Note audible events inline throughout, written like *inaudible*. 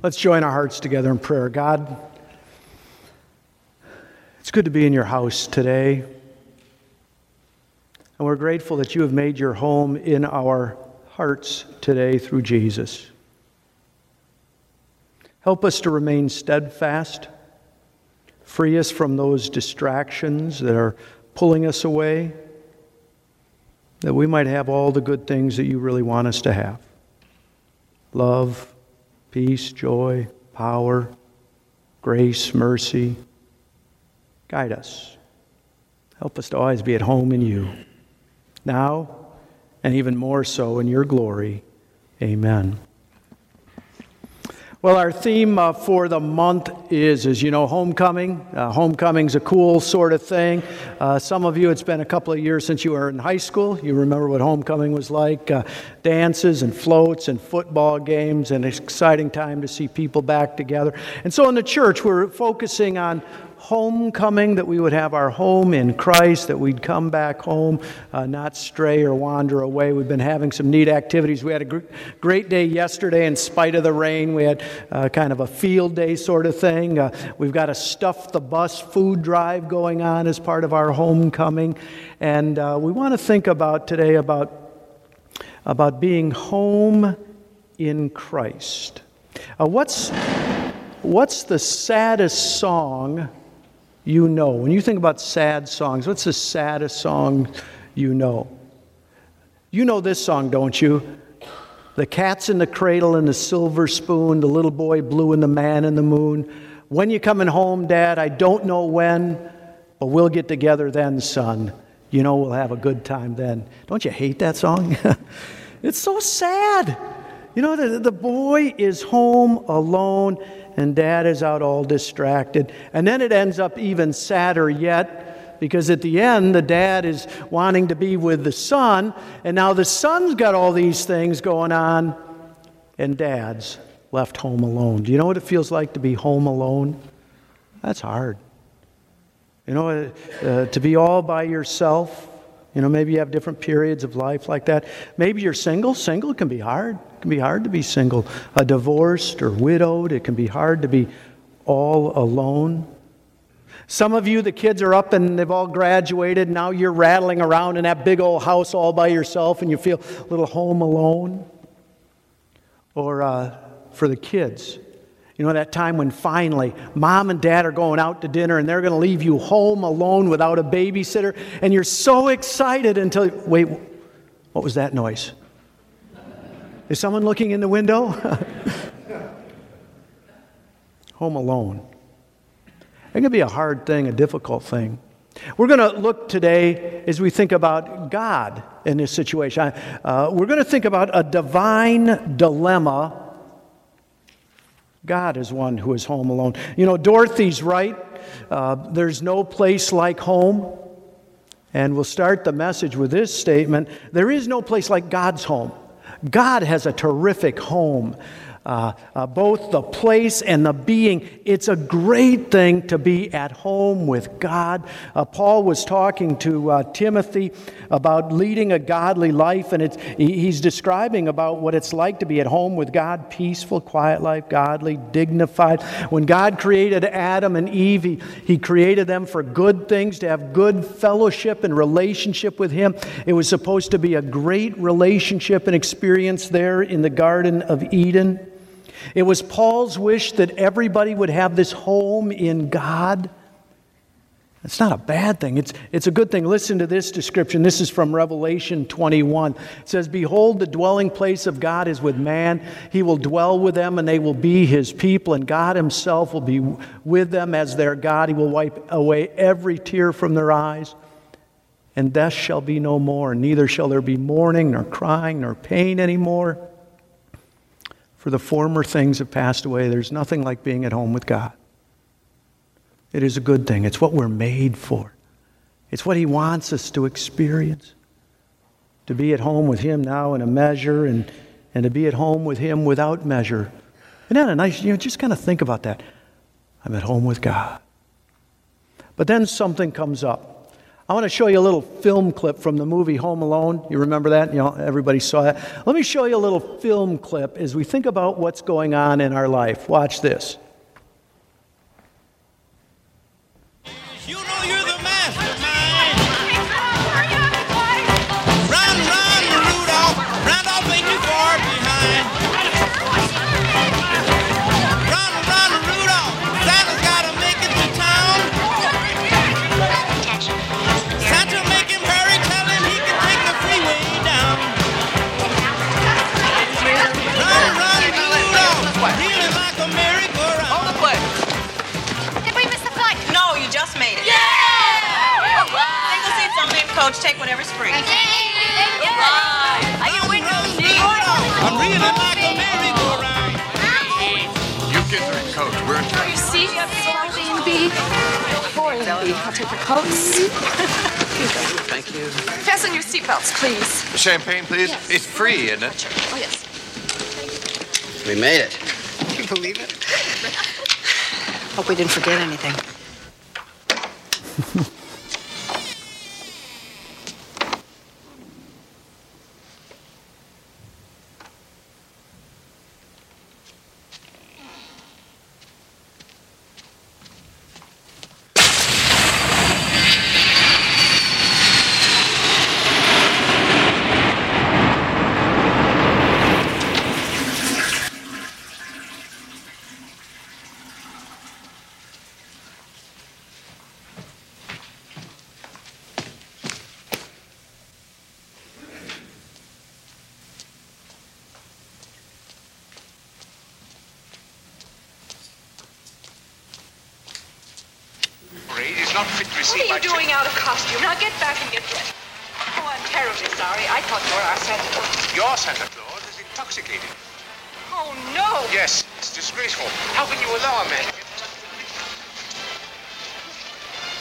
Let's join our hearts together in prayer. God, it's good to be in your house today. And we're grateful that you have made your home in our hearts today through Jesus. Help us to remain steadfast. Free us from those distractions that are pulling us away, that we might have all the good things that you really want us to have love, peace, joy, power, grace, mercy. Guide us. Help us to always be at home in you. Now, and even more so in your glory. Amen. Well, our theme uh, for the month is, as you know, homecoming. Uh, homecoming's a cool sort of thing. Uh, some of you, it's been a couple of years since you were in high school. You remember what homecoming was like uh, dances and floats and football games, and an exciting time to see people back together. And so in the church, we're focusing on homecoming, that we would have our home in Christ, that we'd come back home, uh, not stray or wander away. We've been having some neat activities. We had a gr- great day yesterday in spite of the rain. We had uh, kind of a field day sort of thing. Uh, we've got a stuff the bus food drive going on as part of our homecoming. And uh, we want to think about today about, about being home in Christ. Uh, what's, what's the saddest song you know? When you think about sad songs, what's the saddest song you know? You know this song, don't you? The cat's in the cradle and the silver spoon, the little boy blue and the man in the moon. When you coming home, Dad? I don't know when, but we'll get together then, son. You know we'll have a good time then. Don't you hate that song? *laughs* it's so sad. You know, the, the boy is home alone and dad is out all distracted. And then it ends up even sadder yet because at the end, the dad is wanting to be with the son, and now the son's got all these things going on, and dad's left home alone. Do you know what it feels like to be home alone? That's hard. You know, uh, uh to be all by yourself. You know, maybe you have different periods of life like that. Maybe you're single. Single can be hard. It can be hard to be single, a divorced or widowed. It can be hard to be all alone. Some of you, the kids are up and they've all graduated. Now you're rattling around in that big old house all by yourself and you feel a little home alone. Or uh, for the kids, you know, that time when finally mom and dad are going out to dinner and they're going to leave you home alone without a babysitter, and you're so excited until, wait, what was that noise? Is someone looking in the window? *laughs* Home alone. It can be a hard thing, a difficult thing. We're going to look today as we think about God in this situation. Uh, we're going to think about a divine dilemma. God is one who is home alone. You know, Dorothy's right. Uh, there's no place like home. And we'll start the message with this statement There is no place like God's home. God has a terrific home uh, uh, both the place and the being. It's a great thing to be at home with God. Uh, Paul was talking to uh, Timothy about leading a godly life, and it's, he's describing about what it's like to be at home with God peaceful, quiet life, godly, dignified. When God created Adam and Eve, he, he created them for good things, to have good fellowship and relationship with Him. It was supposed to be a great relationship and experience there in the Garden of Eden. It was Paul's wish that everybody would have this home in God. It's not a bad thing. It's, it's a good thing. Listen to this description. This is from Revelation 21. It says, Behold, the dwelling place of God is with man. He will dwell with them, and they will be his people, and God himself will be with them as their God. He will wipe away every tear from their eyes, and death shall be no more. Neither shall there be mourning, nor crying, nor pain anymore for the former things have passed away. There's nothing like being at home with God. It is a good thing. It's what we're made for. It's what He wants us to experience. To be at home with Him now in a measure and, and to be at home with Him without measure. Isn't that a nice, you know, just kind of think about that. I'm at home with God. But then something comes up. I want to show you a little film clip from the movie Home Alone. You remember that? You know, everybody saw it. Let me show you a little film clip as we think about what's going on in our life. Watch this. Four and B. I'll take the coats. Thank you. Fasten your seatbelts, please. Champagne, please. Yes. It's free, isn't it? Oh, yes. We made it. Can you believe it? Hope we didn't forget anything. *laughs* Parade is not fit to What are you doing out of costume? Now get back and get dressed. Oh, I'm terribly sorry. I thought you were our Santa Claus. Your Santa Claus is intoxicated. Oh, no. Yes, it's disgraceful. How can you allow a man to get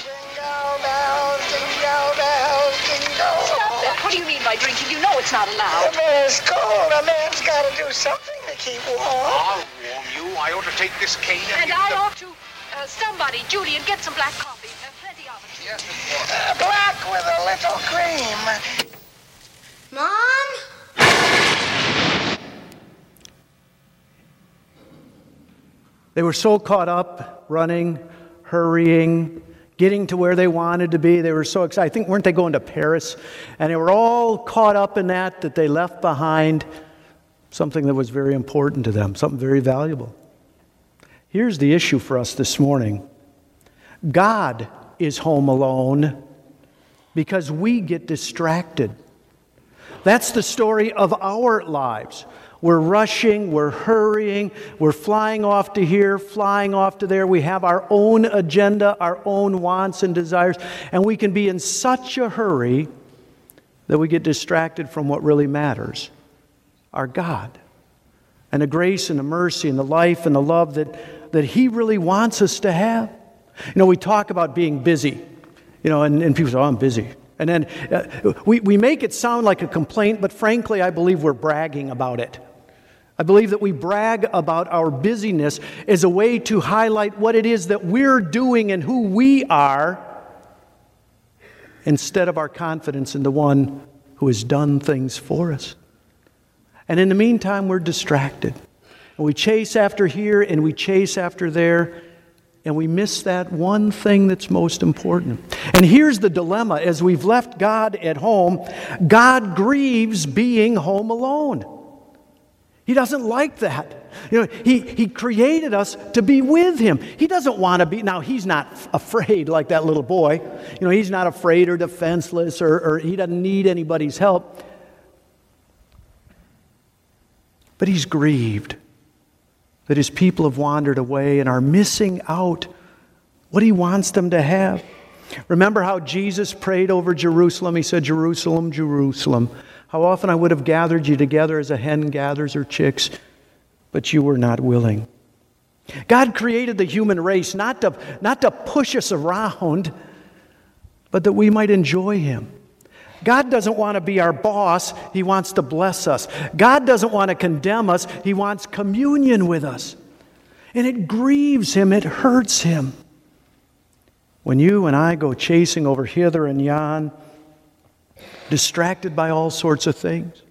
Jingle bells, jingle bells, jingle. Stop that. What do you mean by drinking? You know it's not allowed. The allowed. man's cold. A man's got to do something to keep warm. I'll warm you. I ought to take this cane and, And I the- ought to, uh, somebody, Julian, get some black coffee. Uh, plenty of it. Yes, Miss Moore. Black with a little cream. Mom? They were so caught up running, hurrying, getting to where they wanted to be. They were so excited. I think, weren't they going to Paris? And they were all caught up in that that they left behind something that was very important to them, something very valuable. Here's the issue for us this morning God is home alone because we get distracted. That's the story of our lives. We're rushing, we're hurrying, we're flying off to here, flying off to there. We have our own agenda, our own wants and desires, and we can be in such a hurry that we get distracted from what really matters our God and the grace and the mercy and the life and the love that, that He really wants us to have. You know, we talk about being busy, you know, and, and people say, oh, I'm busy. And then uh, we, we make it sound like a complaint, but frankly, I believe we're bragging about it. I believe that we brag about our busyness as a way to highlight what it is that we're doing and who we are instead of our confidence in the one who has done things for us. And in the meantime, we're distracted. And we chase after here and we chase after there, and we miss that one thing that's most important. And here's the dilemma as we've left God at home, God grieves being home alone. He doesn't like that. You know, he, he created us to be with him. He doesn't want to be, now, he's not afraid like that little boy. You know, he's not afraid or defenseless or, or he doesn't need anybody's help. But he's grieved that his people have wandered away and are missing out what he wants them to have. Remember how Jesus prayed over Jerusalem? He said, Jerusalem, Jerusalem, how often I would have gathered you together as a hen gathers her chicks, but you were not willing. God created the human race not to, not to push us around, but that we might enjoy him. God doesn't want to be our boss, He wants to bless us. God doesn't want to condemn us, He wants communion with us. And it grieves Him, it hurts Him When you and I go chasing over hither and yon, distracted by all sorts of things.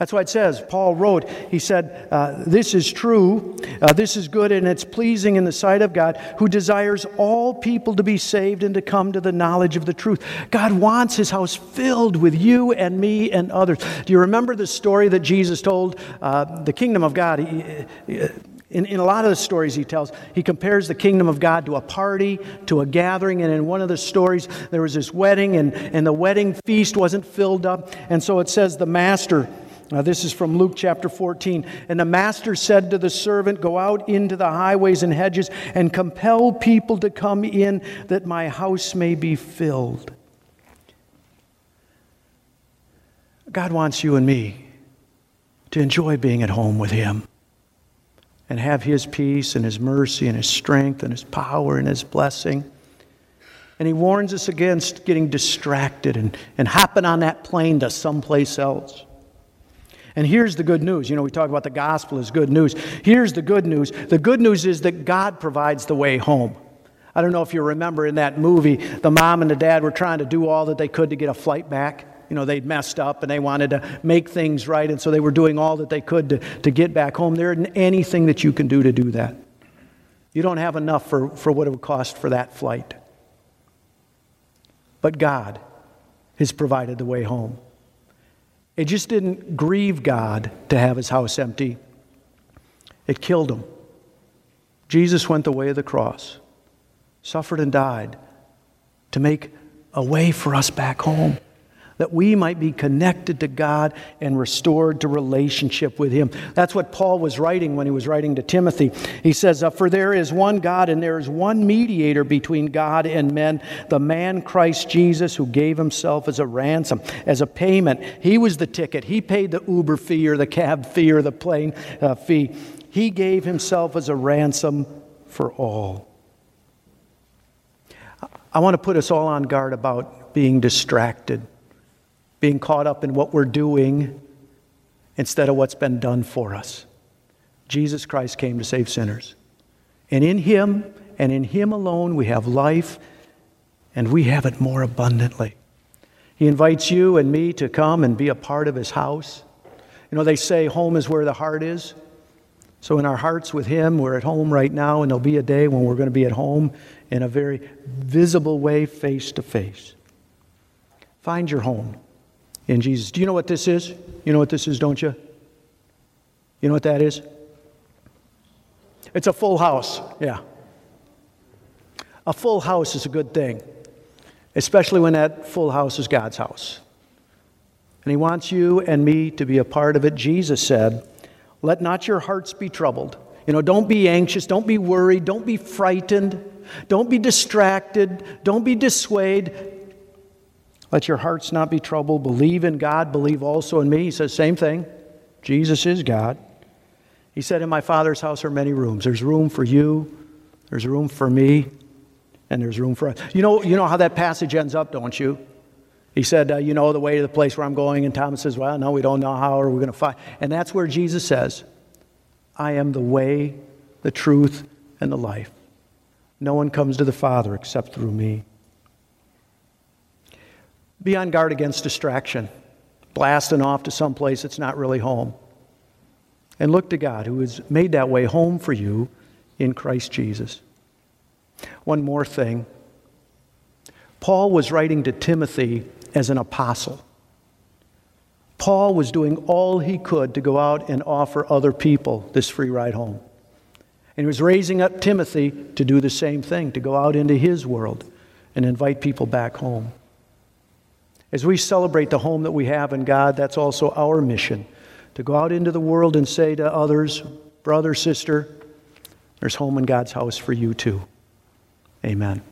That's why it says, Paul wrote, he said, uh, This is true, uh, this is good, and it's pleasing in the sight of God, who desires all people to be saved and to come to the knowledge of the truth. God wants his house filled with you and me and others. Do you remember the story that Jesus told? Uh, the kingdom of God. He, in, in a lot of the stories he tells, he compares the kingdom of God to a party, to a gathering. And in one of the stories, there was this wedding, and, and the wedding feast wasn't filled up. And so it says the master, now this is from Luke chapter 14, and the master said to the servant, Go out into the highways and hedges and compel people to come in that my house may be filled. God wants you and me to enjoy being at home with Him and have His peace and His mercy and His strength and His power and His blessing. And He warns us against getting distracted and, and hopping on that plane to someplace else. And here's the good news. You know, we talk about the gospel as good news. Here's the good news the good news is that God provides the way home. I don't know if you remember in that movie, the mom and the dad were trying to do all that they could to get a flight back you know, they'd messed up and they wanted to make things right, and so they were doing all that they could to, to get back home. There isn't anything that you can do to do that. You don't have enough for, for what it would cost for that flight. But God has provided the way home. It just didn't grieve God to have his house empty, it killed him. Jesus went the way of the cross, suffered and died to make a way for us back home that we might be connected to God and restored to relationship with Him. That's what Paul was writing when he was writing to Timothy. He says, uh, For there is one God and there is one mediator between God and men, the man Christ Jesus, who gave Himself as a ransom, as a payment. He was the ticket. He paid the Uber fee or the cab fee or the plane uh, fee. He gave Himself as a ransom for all. I want to put us all on guard about being distracted being caught up in what we're doing instead of what's been done for us. Jesus Christ came to save sinners. And in Him and in Him alone we have life and we have it more abundantly. He invites you and me to come and be a part of His house. You know, they say home is where the heart is. So, in our hearts with Him, we're at home right now, and there'll be a day when we're going to be at home in a very visible way, face to face. Find your home in Jesus. Do you know what this is? You know what this is, don't you? You know what that is? It's a full house, yeah. A full house is a good thing, especially when that full house is God's house. And He wants you and me to be a part of it. Jesus said, Let not your hearts be troubled. You know, don't be anxious, don't be worried, don't be frightened, don't be distracted, don't be dissuaded. Let your hearts not be troubled. Believe in God, believe also in me. He says, same thing. Jesus is God. He said, In my Father's house are many rooms. There's room for you, there's room for me, and there's room for us. You know, you know how that passage ends up, don't you? He said, uh, You know the way to the place where I'm going. And Thomas says, Well, no, we don't know how are we going to find. And that's where Jesus says, I am the way, the truth, and the life. No one comes to the Father except through me. Be on guard against distraction, blasting off to some place that's not really home. And look to God, who has made that way home for you in Christ Jesus. One more thing Paul was writing to Timothy as an apostle. Paul was doing all he could to go out and offer other people this free ride home. And he was raising up Timothy to do the same thing, to go out into his world and invite people back home. As we celebrate the home that we have in God, that's also our mission to go out into the world and say to others, brother, sister, there's home in God's house for you too. Amen.